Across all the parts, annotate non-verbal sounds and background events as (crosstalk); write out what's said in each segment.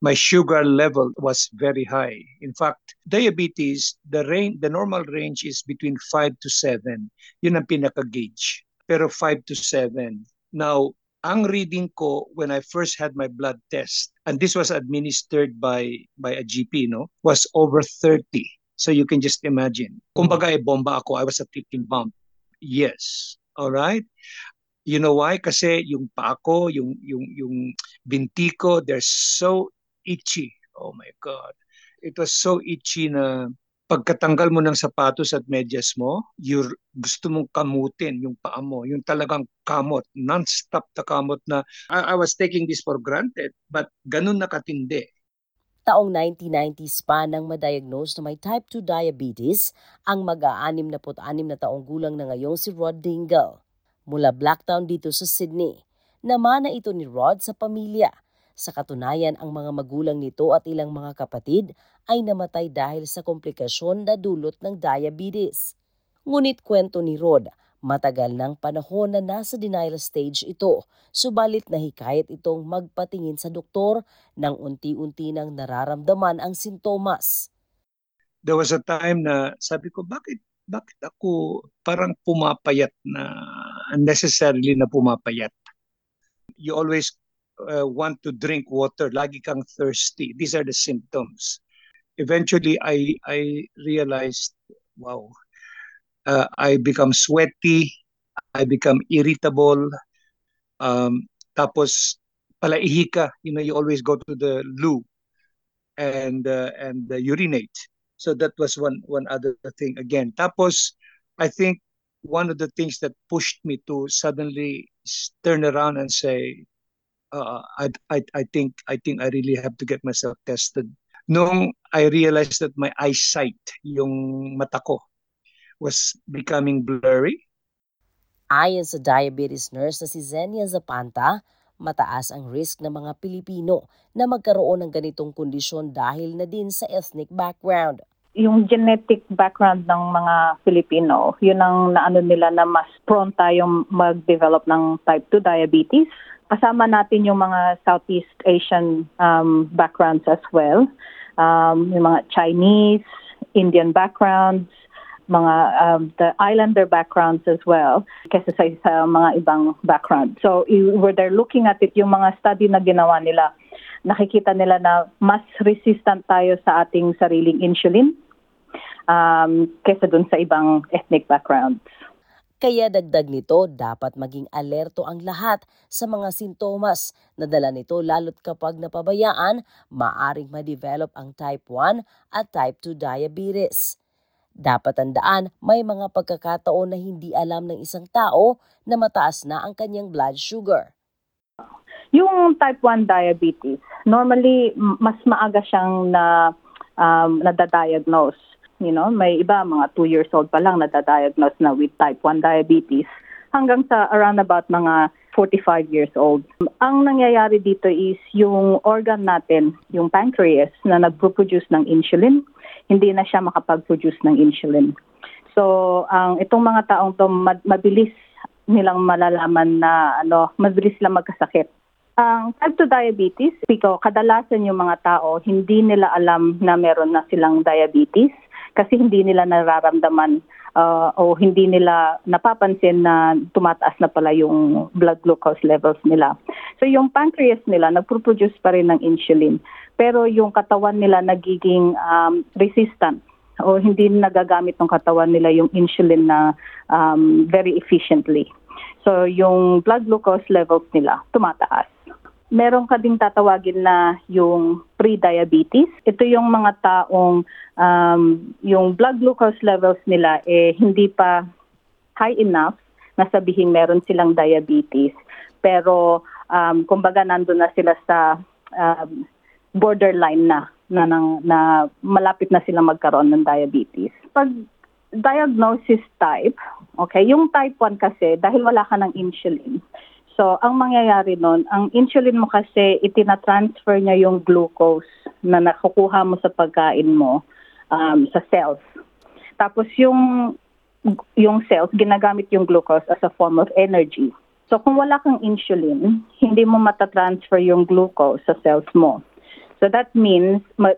my sugar level was very high. In fact, diabetes, the range, the normal range is between 5 to 7. Yun ang pinaka-gauge. Pero 5 to 7. Now, ang reading ko when I first had my blood test, and this was administered by by a GP, no, was over 30. So you can just imagine. Kumbaga, eh, bomba ako. I was a ticking bomb. Yes. All right. You know why? Kasi yung pa ko, yung yung yung binti ko, they're so itchy. Oh my God. It was so itchy na pagkatanggal mo ng sapatos at medyas mo, you gusto mong kamutin yung paa mo, yung talagang kamot, non-stop na kamot na I, I was taking this for granted, but ganun nakatindi. Taong 1990s pa nang ma-diagnose na may type 2 diabetes ang mag-aanim na na taong gulang na ngayong si Rod Dingle. Mula Blacktown dito sa Sydney, namana ito ni Rod sa pamilya sa katunayan, ang mga magulang nito at ilang mga kapatid ay namatay dahil sa komplikasyon na dulot ng diabetes. Ngunit kwento ni Rod, matagal ng panahon na nasa denial stage ito, subalit nahikayat itong magpatingin sa doktor nang unti-unti nang nararamdaman ang sintomas. There was a time na sabi ko, bakit bakit ako parang pumapayat na unnecessarily na pumapayat? You always uh, want to drink water, lagi kang thirsty. These are the symptoms. Eventually, I I realized, wow, uh, I become sweaty, I become irritable. Um, tapos palaihi ka, you know, you always go to the loo and uh, and uh, urinate. So that was one one other thing again. Tapos I think one of the things that pushed me to suddenly turn around and say, uh, I, I, I think I think I really have to get myself tested. Nung I realized that my eyesight, yung mata ko, was becoming blurry. Ayon sa diabetes nurse na si Zenia Zapanta, mataas ang risk ng mga Pilipino na magkaroon ng ganitong kondisyon dahil na din sa ethnic background. Yung genetic background ng mga Filipino, yun ang naano nila na mas prone tayong mag-develop ng type 2 diabetes kasama natin yung mga Southeast Asian um, backgrounds as well. Um, yung mga Chinese, Indian backgrounds, mga um, the islander backgrounds as well kaysa sa, sa mga ibang background. So where they're looking at it, yung mga study na ginawa nila, nakikita nila na mas resistant tayo sa ating sariling insulin um, kaysa dun sa ibang ethnic backgrounds. Kaya dagdag nito, dapat maging alerto ang lahat sa mga sintomas na dala nito lalo't kapag napabayaan, maaring ma-develop ang type 1 at type 2 diabetes. Dapat tandaan, may mga pagkakataon na hindi alam ng isang tao na mataas na ang kanyang blood sugar. Yung type 1 diabetes, normally mas maaga siyang na um, nadadiagnose You know, may iba mga 2 years old pa lang nadadiagnose na with type 1 diabetes hanggang sa around about mga 45 years old. Ang nangyayari dito is yung organ natin, yung pancreas na nagpo-produce ng insulin, hindi na siya makapag-produce ng insulin. So, ang itong mga taong to mabilis nilang malalaman na ano, mabilis lang magkasakit. Ang type 2 diabetes, piko, kadalasan yung mga tao hindi nila alam na meron na silang diabetes kasi hindi nila nararamdaman uh, o hindi nila napapansin na tumataas na pala yung blood glucose levels nila. So yung pancreas nila nagpo-produce pa rin ng insulin pero yung katawan nila nagiging um, resistant o hindi nagagamit ng katawan nila yung insulin na um, very efficiently. So yung blood glucose levels nila tumataas meron ka ding tatawagin na yung pre-diabetes. Ito yung mga taong um, yung blood glucose levels nila eh hindi pa high enough na sabihin meron silang diabetes. Pero um, kumbaga nandun na sila sa um, borderline na na, na na malapit na sila magkaroon ng diabetes. Pag diagnosis type, okay, yung type 1 kasi dahil wala ka ng insulin, So, ang mangyayari nun, ang insulin mo kasi itina-transfer niya yung glucose na nakukuha mo sa pagkain mo um, sa cells. Tapos yung yung cells, ginagamit yung glucose as a form of energy. So kung wala kang insulin, hindi mo matatransfer yung glucose sa cells mo. So that means, ma,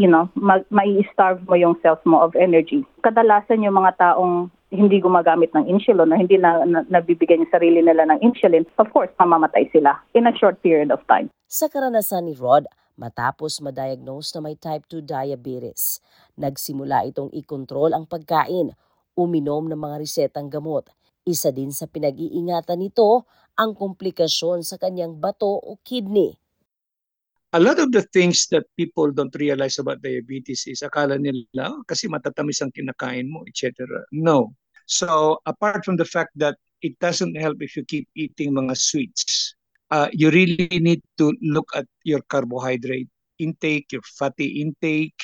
you know, ma, mai-starve mo yung cells mo of energy. Kadalasan yung mga taong hindi gumagamit ng insulin o hindi na, na nabibigyan yung sarili nila ng insulin, of course, mamamatay sila in a short period of time. Sa karanasan ni Rod, matapos ma-diagnose na may type 2 diabetes, nagsimula itong ikontrol ang pagkain, uminom ng mga resetang gamot. Isa din sa pinag-iingatan nito ang komplikasyon sa kanyang bato o kidney. A lot of the things that people don't realize about diabetes is akala nila "Oh, kasi matatamis ang kinakain mo, etc. No. So apart from the fact that it doesn't help if you keep eating mga sweets, uh, you really need to look at your carbohydrate intake, your fatty intake,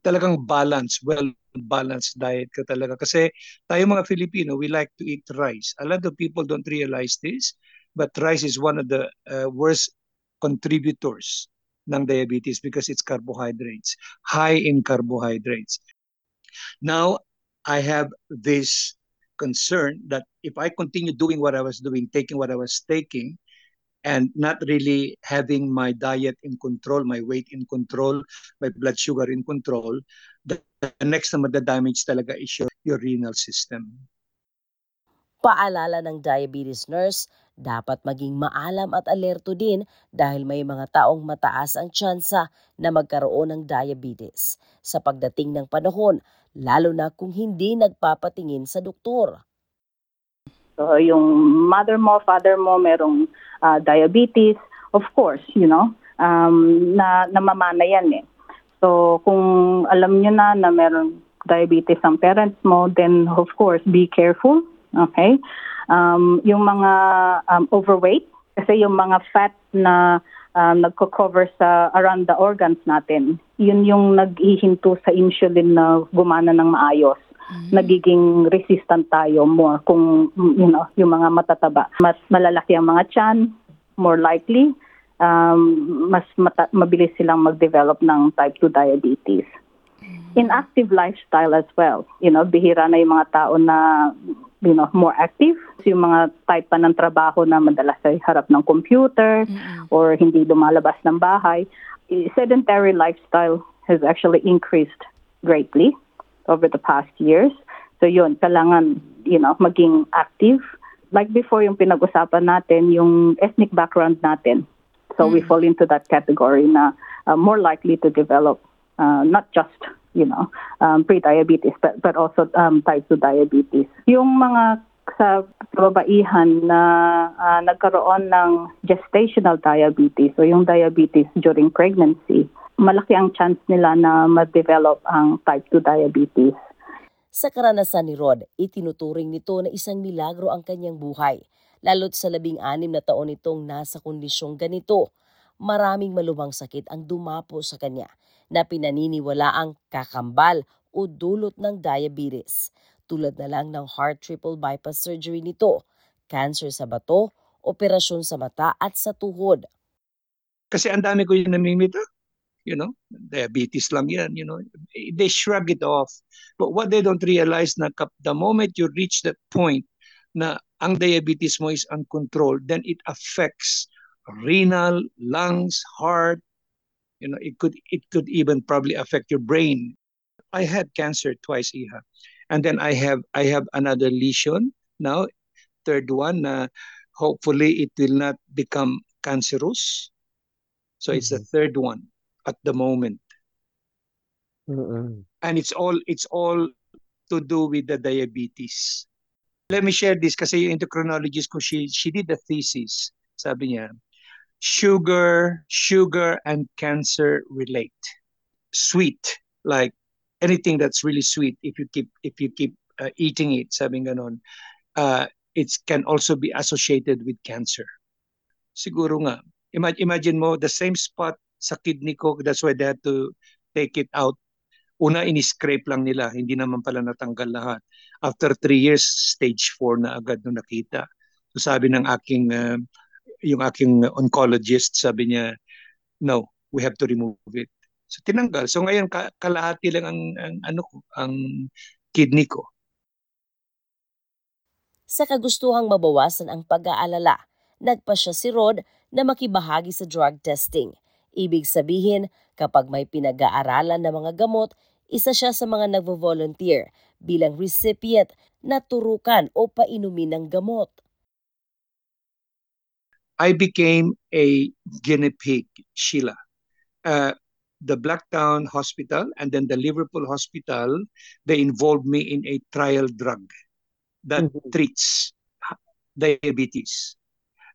talagang balance, well balanced diet ka talaga. Kasi tayo mga Filipino, we like to eat rice. A lot of people don't realize this, but rice is one of the uh, worst contributors ng diabetes because it's carbohydrates, high in carbohydrates. Now, I have this concern that if I continue doing what I was doing, taking what I was taking, and not really having my diet in control, my weight in control, my blood sugar in control, the, the next na madadamage talaga is your, your renal system. Paalala ng diabetes nurse, dapat maging maalam at alerto din dahil may mga taong mataas ang tsansa na magkaroon ng diabetes sa pagdating ng panahon, lalo na kung hindi nagpapatingin sa doktor. So yung mother mo, father mo merong uh, diabetes, of course, you know, um, na namamana yan eh. So kung alam nyo na na meron diabetes ang parents mo, then of course, be careful Okay? Um, yung mga um, overweight, kasi yung mga fat na um, nagko-cover sa around the organs natin, yun yung naghihinto sa insulin na gumana ng maayos. Mm-hmm. Nagiging resistant tayo more kung you know, yung mga matataba. Mas malalaki ang mga tiyan, more likely, um, mas mata- mabilis silang mag-develop ng type 2 diabetes. Inactive lifestyle as well. You know, bihira na yung mga tao na you know, more active. Yung mga type pa ng trabaho na madalas ay harap ng computer mm-hmm. or hindi lumalabas ng bahay. Sedentary lifestyle has actually increased greatly over the past years. So yun, kailangan, you know, maging active. Like before yung pinag-usapan natin, yung ethnic background natin. So mm-hmm. we fall into that category na uh, more likely to develop uh, not just you know, um, pre-diabetes but, but also um, type 2 diabetes. Yung mga sa kababaihan na uh, nagkaroon ng gestational diabetes o yung diabetes during pregnancy, malaki ang chance nila na ma-develop ang type 2 diabetes. Sa karanasan ni Rod, itinuturing nito na isang milagro ang kanyang buhay, lalo't sa labing anim na taon itong nasa kondisyong ganito. Maraming malubhang sakit ang dumapo sa kanya na pinaniniwala ang kakambal o dulot ng diabetes, tulad na lang ng heart triple bypass surgery nito, cancer sa bato, operasyon sa mata at sa tuhod. Kasi ang dami ko yung namimita. You know, diabetes lang yan, you know. They shrug it off. But what they don't realize na the moment you reach that point na ang diabetes mo is uncontrolled, then it affects renal, lungs, heart, you know it could it could even probably affect your brain. I had cancer twice iha. And then i have i have another lesion now third one uh, hopefully it will not become cancerous. So mm-hmm. it's the third one at the moment. Mm-hmm. and it's all it's all to do with the diabetes. Let me share this kasi yung endocrinologist ko she she did a thesis. Sabi niya sugar, sugar and cancer relate. Sweet, like anything that's really sweet, if you keep if you keep uh, eating it, sabi uh, it can also be associated with cancer. Siguro nga. Imagine, imagine mo, the same spot sa kidney ko, that's why they had to take it out. Una, ini-scrape lang nila, hindi naman pala natanggal lahat. After three years, stage 4 na agad nung nakita. So sabi ng aking uh, yung aking oncologist, sabi niya, no, we have to remove it. So tinanggal. So ngayon kalahati lang ang, ang ano ang kidney ko. Sa kagustuhang mabawasan ang pag-aalala, nagpa siya si Rod na makibahagi sa drug testing. Ibig sabihin, kapag may pinag-aaralan na mga gamot, isa siya sa mga nagvo-volunteer bilang recipient na turukan o painumin ng gamot. I became a guinea pig, Sheila. Uh, the Blacktown Hospital and then the Liverpool Hospital, they involved me in a trial drug that Mhm. treats diabetes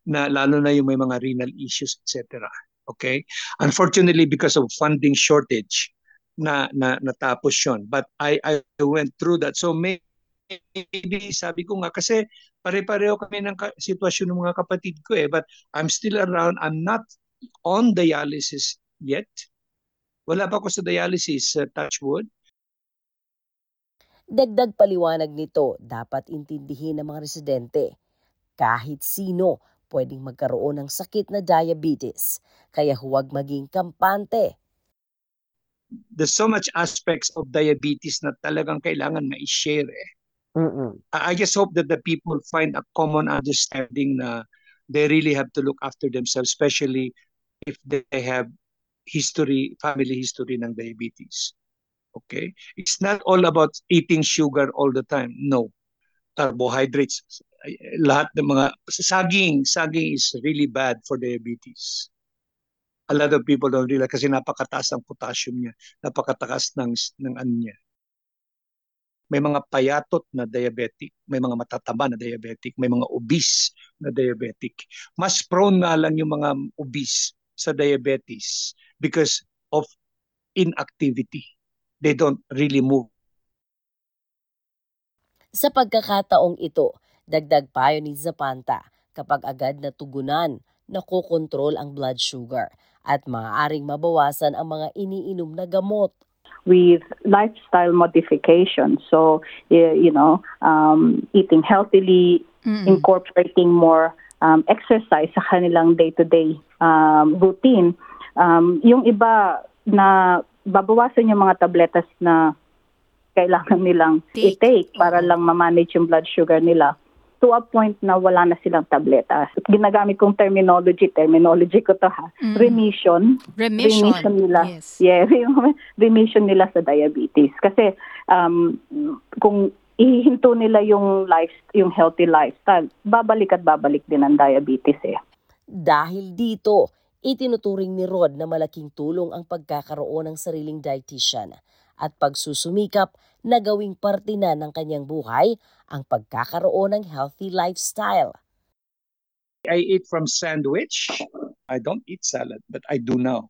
na lalo na yung may mga renal issues etc. Okay? Unfortunately because of funding shortage na, na natapos yon but I I went through that so maybe sabi ko nga kasi pare-pareho kami ng ka- sitwasyon ng mga kapatid ko eh but I'm still around I'm not on dialysis yet wala pa ako sa dialysis uh, touch wood Dagdag paliwanag nito, dapat intindihin ng mga residente. Kahit sino pwedeng magkaroon ng sakit na diabetes, kaya huwag maging kampante. there's so much aspects of diabetes na talagang kailangan ma-share eh. I I just hope that the people find a common understanding na they really have to look after themselves, especially if they have history, family history ng diabetes. Okay? It's not all about eating sugar all the time. No. Carbohydrates, lahat ng mga saging, saging is really bad for diabetes. A lot of people don't realize kasi napakataas ng potassium niya, napakataas ng ng ano niya may mga payatot na diabetic, may mga matataba na diabetic, may mga obese na diabetic. Mas prone nga lang yung mga obese sa diabetes because of inactivity. They don't really move. Sa pagkakataong ito, dagdag payo ni Zapanta kapag agad natugunan, nakokontrol ang blood sugar at maaaring mabawasan ang mga iniinom na gamot. With lifestyle modification. So, you know, um, eating healthily, Mm-mm. incorporating more um, exercise sa kanilang day-to-day um, routine. Um, yung iba na babawasan yung mga tabletas na kailangan nilang Take. i-take para lang ma-manage yung blood sugar nila to a point na wala na silang tabletas. Ginagamit kong terminology, terminology ko to ha, Mm. remission, Remission. remission nila. Yes. Yeah, (laughs) yung remission nila sa diabetes. Kasi um, kung ihinto nila yung life, yung healthy lifestyle, babalik at babalik din ang diabetes eh. Dahil dito, itinuturing ni Rod na malaking tulong ang pagkakaroon ng sariling dietitian at pagsusumikap na gawing parte na ng kanyang buhay ang pagkakaroon ng healthy lifestyle. I eat from sandwich. I don't eat salad, but I do now.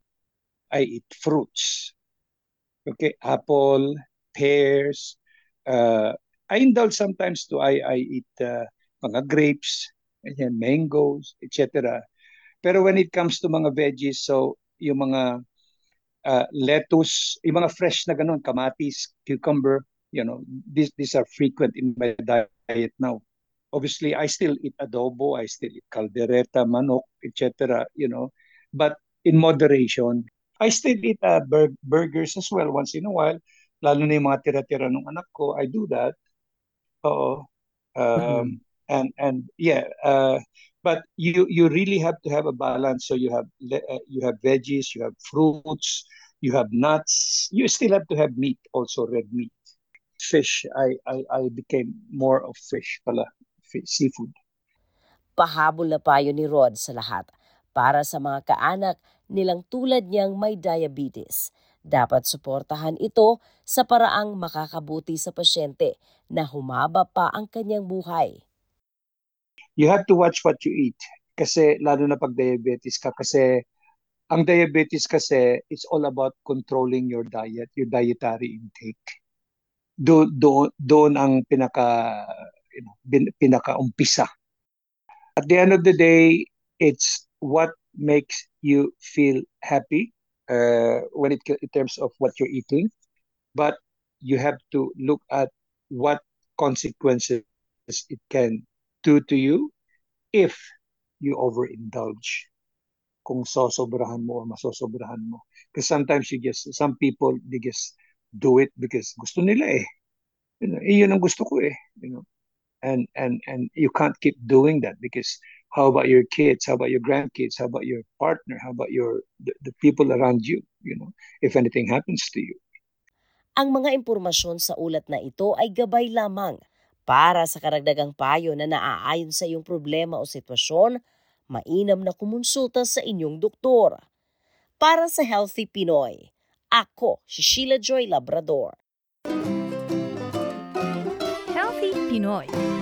I eat fruits. Okay, apple, pears. Uh, I indulge sometimes too. I, I eat uh, mga grapes, ganyan, mangoes, etc. Pero when it comes to mga veggies, so yung mga uh, lettuce, yung mga fresh na ganun, kamatis, cucumber, you know, these, these are frequent in my diet now. Obviously, I still eat adobo, I still eat caldereta, manok, etc., you know, but in moderation. I still eat uh, bur- burgers as well once in a while, lalo na yung mga tira-tira ng anak ko, I do that. Oo. Um, and and yeah, uh, but you you really have to have a balance. So you have uh, you have veggies, you have fruits, you have nuts. You still have to have meat, also red meat. Fish. I I, I became more of fish pala, fi- seafood. Pahabol na payo ni Rod sa lahat para sa mga kaanak nilang tulad niyang may diabetes. Dapat suportahan ito sa paraang makakabuti sa pasyente na humaba pa ang kanyang buhay. You have to watch what you eat. Kasi lalo na pag diabetes ka kasi ang diabetes kasi it's all about controlling your diet, your dietary intake. Do do doon ang pinaka you know, bin- pinaka-umpisa. At the end of the day, it's what makes you feel happy uh, when it in terms of what you're eating, but you have to look at what consequences it can do to you if you overindulge. Kung sosobrahan mo or masosobrahan mo. Because sometimes you just, some people, they just do it because gusto nila eh. You know, eh, yun ang gusto ko eh. You know, and and and you can't keep doing that because How about your kids? How about your grandkids? How about your partner? How about your the, the people around you? You know, if anything happens to you. Ang mga impormasyon sa ulat na ito ay gabay lamang para sa karagdagang payo na naaayon sa iyong problema o sitwasyon, mainam na kumonsulta sa inyong doktor. Para sa Healthy Pinoy, ako si Sheila Joy Labrador. Healthy Pinoy